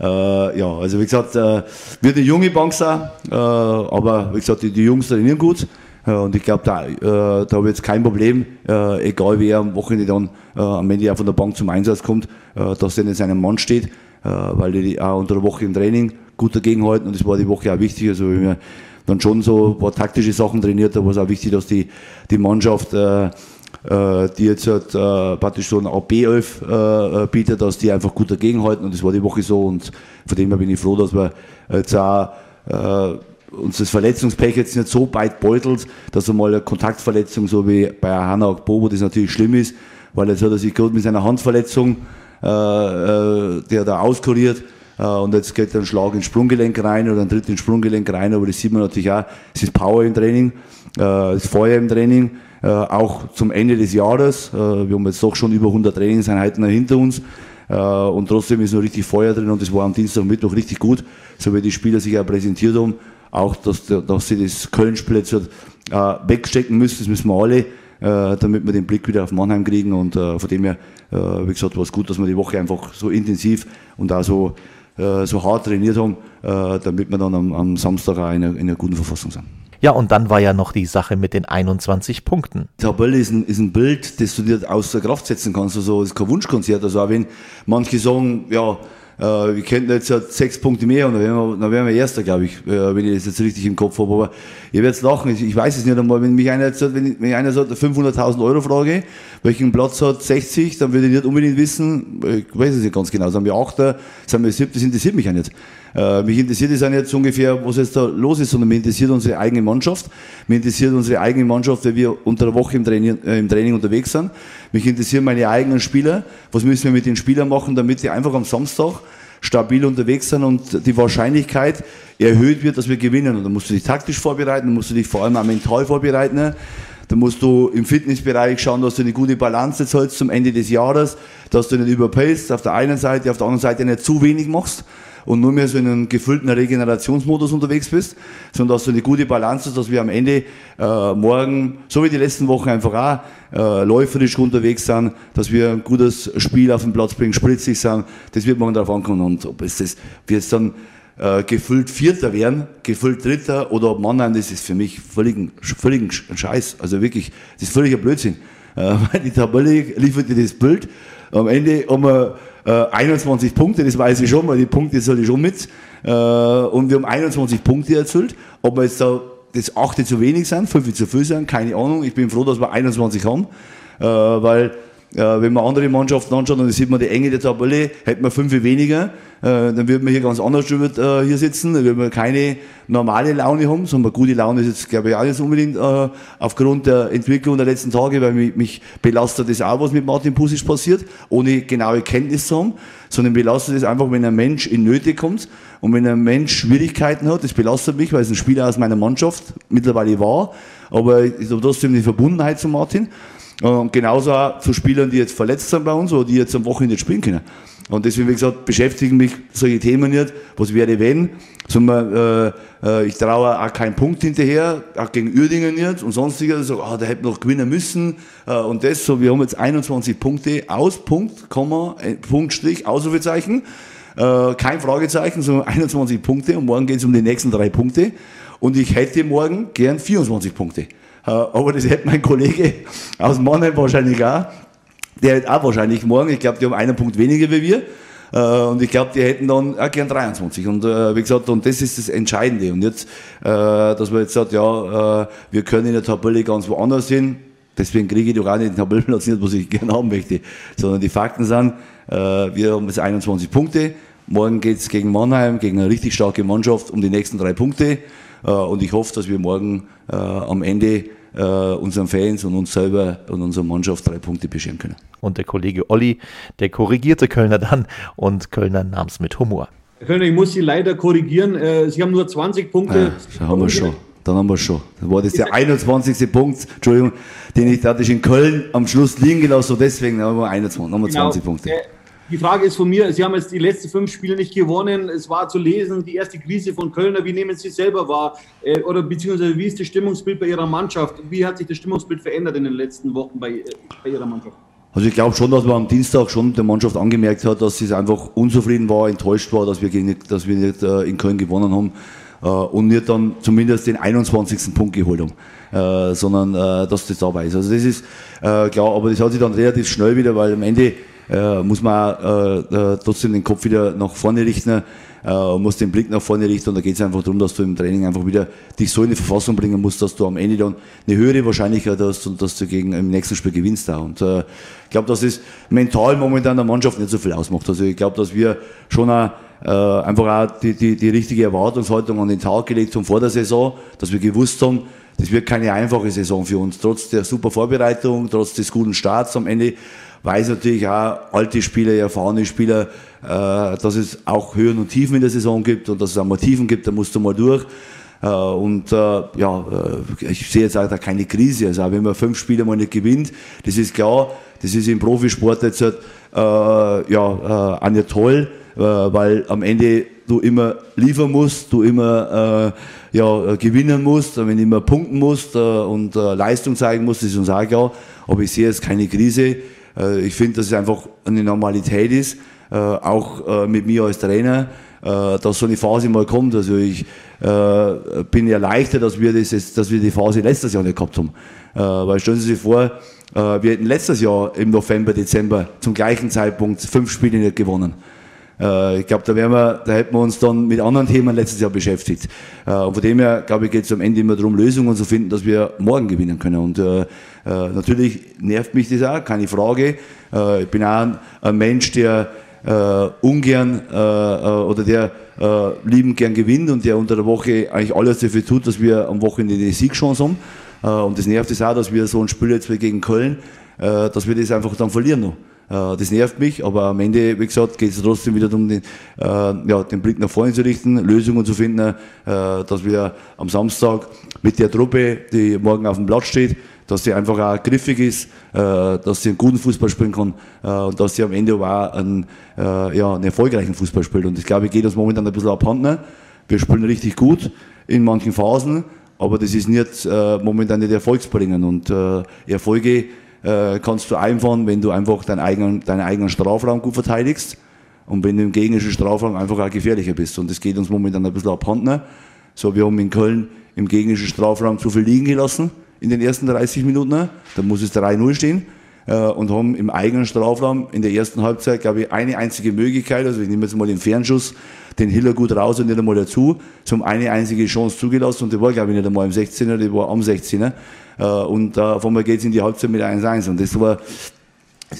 Äh, ja, also wie gesagt, äh, wird eine junge Bank sein, äh, aber wie gesagt, die, die Jungs trainieren gut. Äh, und ich glaube, da, äh, da habe ich jetzt kein Problem, äh, egal wer am Wochenende dann äh, am Ende auch von der Bank zum Einsatz kommt, äh, dass der in seinem Mann steht, äh, weil die auch unter der Woche im Training gut dagegenhalten und das war die Woche auch wichtig. Also wir dann schon so ein paar taktische Sachen trainiert, da war es auch wichtig, dass die, die Mannschaft äh, äh, die jetzt halt, äh, praktisch so ein AB11 äh, äh, bietet, dass die einfach gut dagegenhalten und das war die Woche so und von dem her bin ich froh, dass wir jetzt auch äh, uns das Verletzungspech jetzt nicht so weit beutelt, dass einmal eine Kontaktverletzung, so wie bei Hanna Bobo, das natürlich schlimm ist, weil jetzt hat er sich gerade mit seiner Handverletzung, äh, äh, der da auskuriert, äh, und jetzt geht ein Schlag ins Sprunggelenk rein oder ein Tritt ins Sprunggelenk rein, aber das sieht man natürlich auch, es ist Power im Training, äh, es ist Feuer im Training, äh, auch zum Ende des Jahres. Äh, wir haben jetzt doch schon über 100 Trainingseinheiten hinter uns. Äh, und trotzdem ist noch richtig Feuer drin und das war am Dienstag und Mittwoch richtig gut, so wie die Spieler sich auch präsentiert haben. Auch, dass, dass sie das Köln-Spiel jetzt wegstecken müssen, das müssen wir alle, damit wir den Blick wieder auf Mannheim kriegen und von dem her wie gesagt, war es gut, dass wir die Woche einfach so intensiv und auch so, so hart trainiert haben, damit wir dann am, am Samstag auch in einer, in einer guten Verfassung sind. Ja, und dann war ja noch die Sache mit den 21 Punkten. Die Tabelle ist ein, ist ein Bild, das du nicht außer Kraft setzen kannst. Also, es ist kein Wunschkonzert. Also, auch wenn manche sagen, ja, äh, wir könnten jetzt halt sechs Punkte mehr und dann wären wir, dann wären wir Erster, glaube ich, äh, wenn ich das jetzt richtig im Kopf habe. Aber ihr werdet lachen, ich, weiß es nicht einmal. Wenn mich einer jetzt, wenn, wenn einer sagt, 500.000 Euro Frage, welchen Platz hat 60, dann würde ich nicht unbedingt wissen, ich weiß es nicht ganz genau. Sind wir Achter, sind wir Siebter, das interessiert mich ja nicht. Äh, mich interessiert es auch nicht ungefähr, was jetzt da los ist, sondern mich interessiert unsere eigene Mannschaft. Mich interessiert unsere eigene Mannschaft, weil wir unter der Woche im Training, äh, im Training unterwegs sind. Mich interessieren meine eigenen Spieler. Was müssen wir mit den Spielern machen, damit die einfach am Samstag stabil unterwegs sind und die Wahrscheinlichkeit erhöht wird, dass wir gewinnen. Und da musst du dich taktisch vorbereiten, da musst du dich vor allem auch mental vorbereiten. Da musst du im Fitnessbereich schauen, dass du eine gute Balance jetzt hältst zum Ende des Jahres, dass du nicht überpaced auf der einen Seite, auf der anderen Seite nicht zu wenig machst und nur mehr so in einem gefüllten Regenerationsmodus unterwegs bist, sondern dass du eine gute Balance hast, dass wir am Ende äh, morgen, so wie die letzten Wochen einfach auch, äh, läuferisch unterwegs sind, dass wir ein gutes Spiel auf den Platz bringen, spritzig sind, das wird morgen darauf ankommen. Und ob es das, wir jetzt dann äh, gefüllt Vierter werden, gefüllt Dritter oder ob Mannheim, das ist für mich völlig, völlig ein Scheiß. Also wirklich, das ist völliger Blödsinn. Äh, weil die Tabelle liefert dir das Bild. Am Ende haben wir äh, 21 Punkte, das weiß ich schon, weil die Punkte soll ich schon mit. Äh, und wir haben 21 Punkte erzielt. Ob wir jetzt da das 8 zu wenig sind, 5 zu viel sind, keine Ahnung. Ich bin froh, dass wir 21 haben, äh, weil wenn man andere Mannschaften anschaut, dann sieht man die Enge der Tabelle, hätten wir fünf weniger, äh, dann würden wir hier ganz anders äh, hier sitzen, dann würden wir keine normale Laune haben, sondern gute Laune ist jetzt, glaube ich, auch nicht unbedingt aufgrund der Entwicklung der letzten Tage, weil mich, mich belastet das auch, was mit Martin Pusic passiert, ohne genaue Kenntnis zu haben, sondern belastet es einfach, wenn ein Mensch in Nöte kommt und wenn ein Mensch Schwierigkeiten hat, das belastet mich, weil es ein Spieler aus meiner Mannschaft mittlerweile war, aber ich habe trotzdem die Verbundenheit zu Martin. Und genauso auch zu Spielern, die jetzt verletzt sind bei uns oder die jetzt am Wochenende spielen können. Und deswegen, wie gesagt, beschäftigen mich solche Themen nicht. Was wäre wenn? Sondern, äh, äh, ich traue auch keinen Punkt hinterher, auch gegen Uerdingen nicht und sonstiges. So, ah, da hätte noch gewinnen müssen. Äh, und das, so, wir haben jetzt 21 Punkte aus, Punkt, Komma, äh, Punkt, Strich, Ausrufezeichen. Äh, kein Fragezeichen, sondern 21 Punkte. Und morgen geht es um die nächsten drei Punkte. Und ich hätte morgen gern 24 Punkte. Äh, aber das hätte mein Kollege aus Mannheim wahrscheinlich auch. Der hätte auch wahrscheinlich morgen, ich glaube, die haben einen Punkt weniger wie wir. Äh, und ich glaube, die hätten dann auch gern 23. Und äh, wie gesagt, und das ist das Entscheidende. Und jetzt, dass man jetzt sagt, ja, wir können in der Tabelle ganz woanders hin. Deswegen kriege ich doch auch nicht den Tabellenplatz nicht, was ich gerne haben möchte. Sondern die Fakten sind, wir haben jetzt 21 Punkte. Morgen geht es gegen Mannheim, gegen eine richtig starke Mannschaft um die nächsten drei Punkte. Äh, und ich hoffe, dass wir morgen äh, am Ende äh, unseren Fans und uns selber und unserer Mannschaft drei Punkte bescheren können. Und der Kollege Olli, der korrigierte Kölner dann und Kölner nahm es mit Humor. Herr Kölner, ich muss Sie leider korrigieren. Sie haben nur 20 Punkte. Ja, haben wir schon. Dann haben wir schon. Dann war das der 21. Punkt, Entschuldigung, den ich dadurch in Köln am Schluss liegen gelassen habe. Deswegen haben wir 21, haben wir genau. 20 Punkte. Die Frage ist von mir, Sie haben jetzt die letzten fünf Spiele nicht gewonnen. Es war zu lesen, die erste Krise von Kölner. Wie nehmen Sie selber wahr? Äh, oder beziehungsweise wie ist das Stimmungsbild bei Ihrer Mannschaft? Wie hat sich das Stimmungsbild verändert in den letzten Wochen bei, äh, bei Ihrer Mannschaft? Also ich glaube schon, dass man am Dienstag schon der Mannschaft angemerkt hat, dass sie einfach unzufrieden war, enttäuscht war, dass wir, gegen, dass wir nicht äh, in Köln gewonnen haben und nicht dann zumindest den 21. Punkt geholt haben, sondern dass das dabei ist. Also das ist klar, aber das hat sich dann relativ schnell wieder, weil am Ende äh, muss man äh, äh, trotzdem den Kopf wieder nach vorne richten, äh, muss den Blick nach vorne richten und da geht es einfach darum, dass du im Training einfach wieder dich so in die Verfassung bringen musst, dass du am Ende dann eine höhere Wahrscheinlichkeit hast und dass du gegen im nächsten Spiel gewinnst da. Und äh, ich glaube, dass es mental momentan der Mannschaft nicht so viel ausmacht. Also ich glaube, dass wir schon auch, äh, einfach auch die, die, die richtige Erwartungshaltung an den Tag gelegt haben vor der Saison, dass wir gewusst haben, das wird keine einfache Saison für uns, trotz der super Vorbereitung, trotz des guten Starts am Ende weiß natürlich auch alte Spieler, erfahrene Spieler, äh, dass es auch Höhen und Tiefen in der Saison gibt und dass es auch mal Tiefen gibt, da musst du mal durch. Äh, und äh, ja, ich sehe jetzt auch da keine Krise. Also wenn man fünf Spiele mal nicht gewinnt, das ist klar, das ist im Profisport jetzt halt, ja, auch nicht toll, weil am Ende du immer liefern musst, du immer äh, ja, gewinnen musst, wenn du immer punkten musst äh, und äh, Leistung zeigen musst, ist uns auch klar. Aber ich sehe jetzt keine Krise. Äh, ich finde, dass es einfach eine Normalität ist, äh, auch äh, mit mir als Trainer, dass so eine Phase mal kommt. Also ich bin erleichtert, dass wir, das jetzt, dass wir die Phase letztes Jahr nicht gehabt haben. Weil stellen Sie sich vor, wir hätten letztes Jahr im November, Dezember zum gleichen Zeitpunkt fünf Spiele nicht gewonnen. Äh, ich glaube, da, wären wir, da hätten wir uns dann mit anderen Themen letztes Jahr beschäftigt. Äh, und von dem her, glaube ich, geht es am Ende immer darum, Lösungen zu finden, dass wir morgen gewinnen können. Und äh, natürlich nervt mich das auch, keine Frage. ich bin auch ein, ein Mensch, der äh, ungern äh, oder der äh, liebend gern gewinnt und der unter der Woche eigentlich alles dafür tut, dass wir am Wochenende die Siegchance haben. Äh, und das nervt es auch, dass wir so ein Spiel jetzt gegen Köln, äh, dass wir das einfach dann verlieren noch. Äh, das nervt mich, aber am Ende, wie gesagt, geht es trotzdem wieder darum, den, äh, ja, den Blick nach vorne zu richten, Lösungen zu finden, äh, dass wir am Samstag mit der Truppe, die morgen auf dem Platz steht, dass sie einfach auch griffig ist, dass sie einen guten Fußball spielen kann und dass sie am Ende auch einen, ja, einen erfolgreichen Fußball spielt. Und ich glaube, geht uns momentan ein bisschen abhanden. Wir spielen richtig gut in manchen Phasen, aber das ist nicht, momentan nicht erfolgsbringend. Und Erfolge äh, kannst du einfahren, wenn du einfach deinen eigenen, deinen eigenen Strafraum gut verteidigst und wenn du im gegnerischen Strafraum einfach auch gefährlicher bist. Und das geht uns momentan ein bisschen abhanden. So, wir haben in Köln im gegnerischen Strafraum zu viel liegen gelassen in den ersten 30 Minuten. Da muss es 3-0 stehen. Äh, und haben im eigenen Strafraum in der ersten Halbzeit, glaube ich, eine einzige Möglichkeit, also ich nehme jetzt mal den Fernschuss, den Hiller gut raus und nicht einmal dazu, zum eine einzige Chance zugelassen und die war, glaube ich, nicht einmal im 16er, die war am 16er. Äh, und auf einmal geht es in die Halbzeit mit 1-1 und das war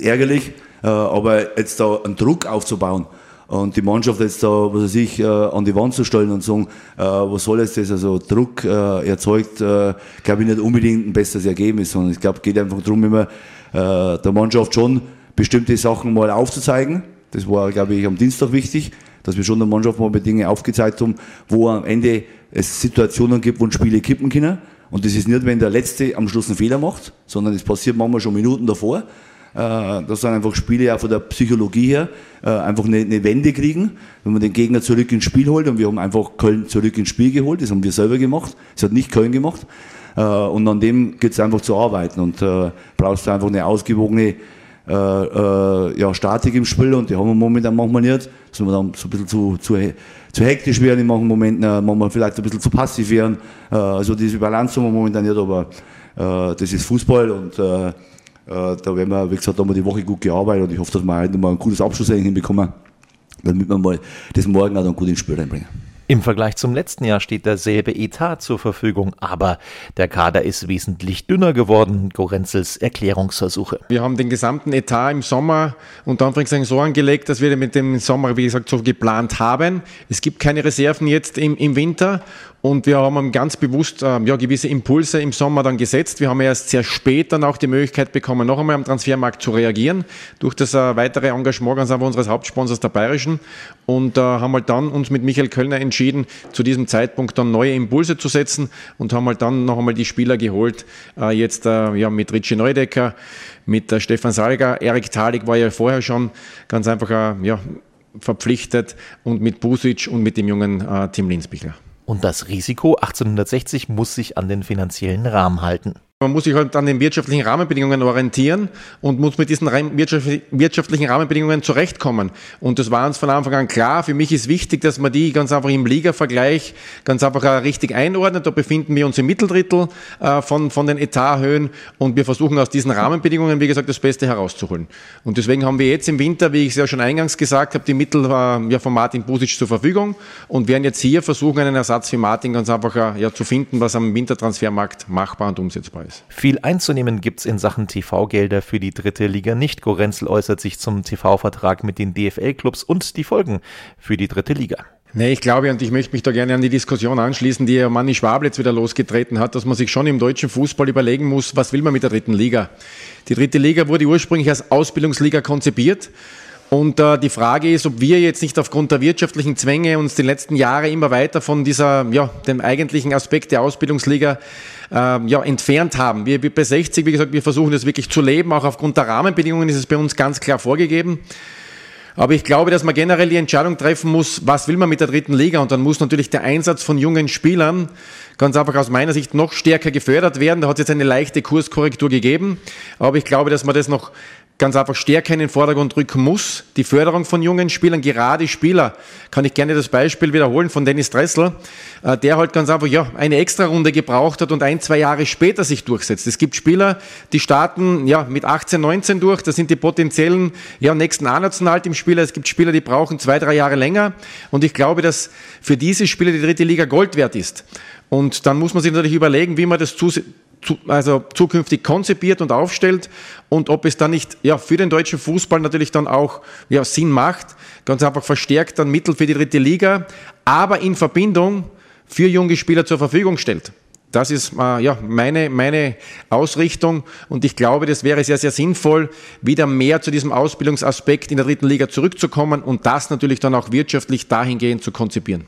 ärgerlich, äh, aber jetzt da einen Druck aufzubauen, und die Mannschaft jetzt da, was weiß ich, äh, an die Wand zu stellen und sagen, äh, was soll jetzt das? Also Druck äh, erzeugt, äh, glaube ich, nicht unbedingt ein besseres Ergebnis, sondern ich glaube, es geht einfach darum, immer äh, der Mannschaft schon bestimmte Sachen mal aufzuzeigen. Das war, glaube ich, am Dienstag wichtig, dass wir schon der Mannschaft mal Dinge aufgezeigt haben, wo am Ende es Situationen gibt, wo Spiele kippen können. Und das ist nicht, wenn der Letzte am Schluss einen Fehler macht, sondern es passiert manchmal schon Minuten davor. Äh, das sind einfach Spiele auch von der Psychologie her äh, einfach eine, eine Wende kriegen, wenn man den Gegner zurück ins Spiel holt. Und wir haben einfach Köln zurück ins Spiel geholt. Das haben wir selber gemacht. Das hat nicht Köln gemacht. Äh, und an dem geht es einfach zu arbeiten. Und brauchst du einfach eine ausgewogene ja, Statik im Spiel. Und die haben wir momentan manchmal nicht. Dann so ein bisschen zu, zu zu hektisch werden in manchen Momenten, äh, manchmal vielleicht ein bisschen zu passiv werden. Äh, also diese Balance haben wir momentan nicht, aber äh, das ist Fußball und da werden wir, wie gesagt, haben wir die Woche gut gearbeitet und ich hoffe, dass wir heute mal ein gutes Abschluss hinbekommen, damit wir mal das morgen auch dann gut ins Spiel reinbringen. Im Vergleich zum letzten Jahr steht derselbe Etat zur Verfügung, aber der Kader ist wesentlich dünner geworden. Gorenzels Erklärungsversuche. Wir haben den gesamten Etat im Sommer unter Anführungszeichen so angelegt, dass wir mit dem Sommer, wie gesagt, so geplant haben. Es gibt keine Reserven jetzt im, im Winter und wir haben ganz bewusst äh, ja, gewisse Impulse im Sommer dann gesetzt. Wir haben erst sehr spät dann auch die Möglichkeit bekommen, noch einmal am Transfermarkt zu reagieren, durch das äh, weitere Engagement ganz einfach unseres Hauptsponsors der Bayerischen. Und äh, haben halt dann uns mit Michael Kölner entschieden, zu diesem Zeitpunkt dann neue Impulse zu setzen und haben halt dann noch einmal die Spieler geholt, äh, jetzt äh, ja, mit Richie Neudecker, mit äh, Stefan Salger, Erik Thalik war ja vorher schon ganz einfach ja, verpflichtet und mit Busic und mit dem jungen Tim Linsbichler. Und das Risiko 1860 muss sich an den finanziellen Rahmen halten. Man muss sich halt an den wirtschaftlichen Rahmenbedingungen orientieren und muss mit diesen wirtschaftlichen Rahmenbedingungen zurechtkommen. Und das war uns von Anfang an klar. Für mich ist wichtig, dass man die ganz einfach im Liga-Vergleich ganz einfach richtig einordnet. Da befinden wir uns im Mitteldrittel äh, von, von den Etathöhen und wir versuchen aus diesen Rahmenbedingungen, wie gesagt, das Beste herauszuholen. Und deswegen haben wir jetzt im Winter, wie ich es ja schon eingangs gesagt habe, die Mittel äh, ja, von Martin Busic zur Verfügung und werden jetzt hier versuchen, einen Ersatz für Martin ganz einfach äh, ja, zu finden, was am Wintertransfermarkt machbar und umsetzbar ist ist. Viel einzunehmen gibt es in Sachen TV-Gelder für die dritte Liga nicht. Gorenzel äußert sich zum TV-Vertrag mit den DFL-Clubs und die Folgen für die dritte Liga. Nee, ich glaube, und ich möchte mich da gerne an die Diskussion anschließen, die Manni Schwab jetzt wieder losgetreten hat, dass man sich schon im deutschen Fußball überlegen muss, was will man mit der dritten Liga? Die dritte Liga wurde ursprünglich als Ausbildungsliga konzipiert. Und äh, die Frage ist, ob wir jetzt nicht aufgrund der wirtschaftlichen Zwänge uns die letzten Jahre immer weiter von dieser, ja, dem eigentlichen Aspekt der Ausbildungsliga äh, ja, entfernt haben. Wir, wir bei 60, wie gesagt, wir versuchen das wirklich zu leben. Auch aufgrund der Rahmenbedingungen ist es bei uns ganz klar vorgegeben. Aber ich glaube, dass man generell die Entscheidung treffen muss, was will man mit der dritten Liga? Und dann muss natürlich der Einsatz von jungen Spielern ganz einfach aus meiner Sicht noch stärker gefördert werden. Da hat es jetzt eine leichte Kurskorrektur gegeben. Aber ich glaube, dass man das noch ganz einfach stärker in den Vordergrund rücken muss. Die Förderung von jungen Spielern, gerade Spieler, kann ich gerne das Beispiel wiederholen von Dennis Dressel, äh, der halt ganz einfach ja, eine Extra-Runde gebraucht hat und ein, zwei Jahre später sich durchsetzt. Es gibt Spieler, die starten ja, mit 18, 19 durch, das sind die potenziellen ja, nächsten A-Nationalteam-Spieler. Es gibt Spieler, die brauchen zwei, drei Jahre länger und ich glaube, dass für diese Spieler die dritte Liga Gold wert ist. Und dann muss man sich natürlich überlegen, wie man das also zukünftig konzipiert und aufstellt und ob es dann nicht ja, für den deutschen Fußball natürlich dann auch ja, Sinn macht, ganz einfach verstärkt dann Mittel für die dritte Liga, aber in Verbindung für junge Spieler zur Verfügung stellt. Das ist äh, ja, meine, meine Ausrichtung und ich glaube, das wäre sehr, sehr sinnvoll, wieder mehr zu diesem Ausbildungsaspekt in der dritten Liga zurückzukommen und das natürlich dann auch wirtschaftlich dahingehend zu konzipieren.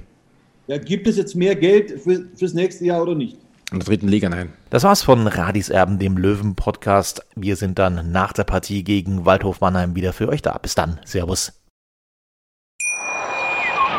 Ja, gibt es jetzt mehr Geld für, fürs nächste Jahr oder nicht? In der dritten Liga, nein. Das war's von Radis Erben, dem Löwen-Podcast. Wir sind dann nach der Partie gegen Waldhof Mannheim wieder für euch da. Bis dann. Servus.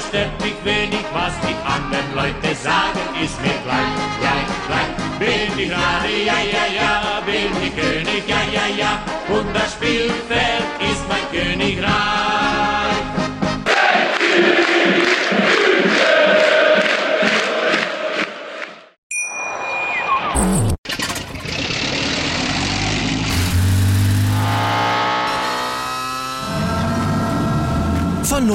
Andere stört mich wenig, was die anderen Leute sagen, ist mir gleich, gleich, gleich. Bin ich Radi, ja, ja, ja, bin ich König, ja, ja, ja, und das Spielfeld ist mein Königreich.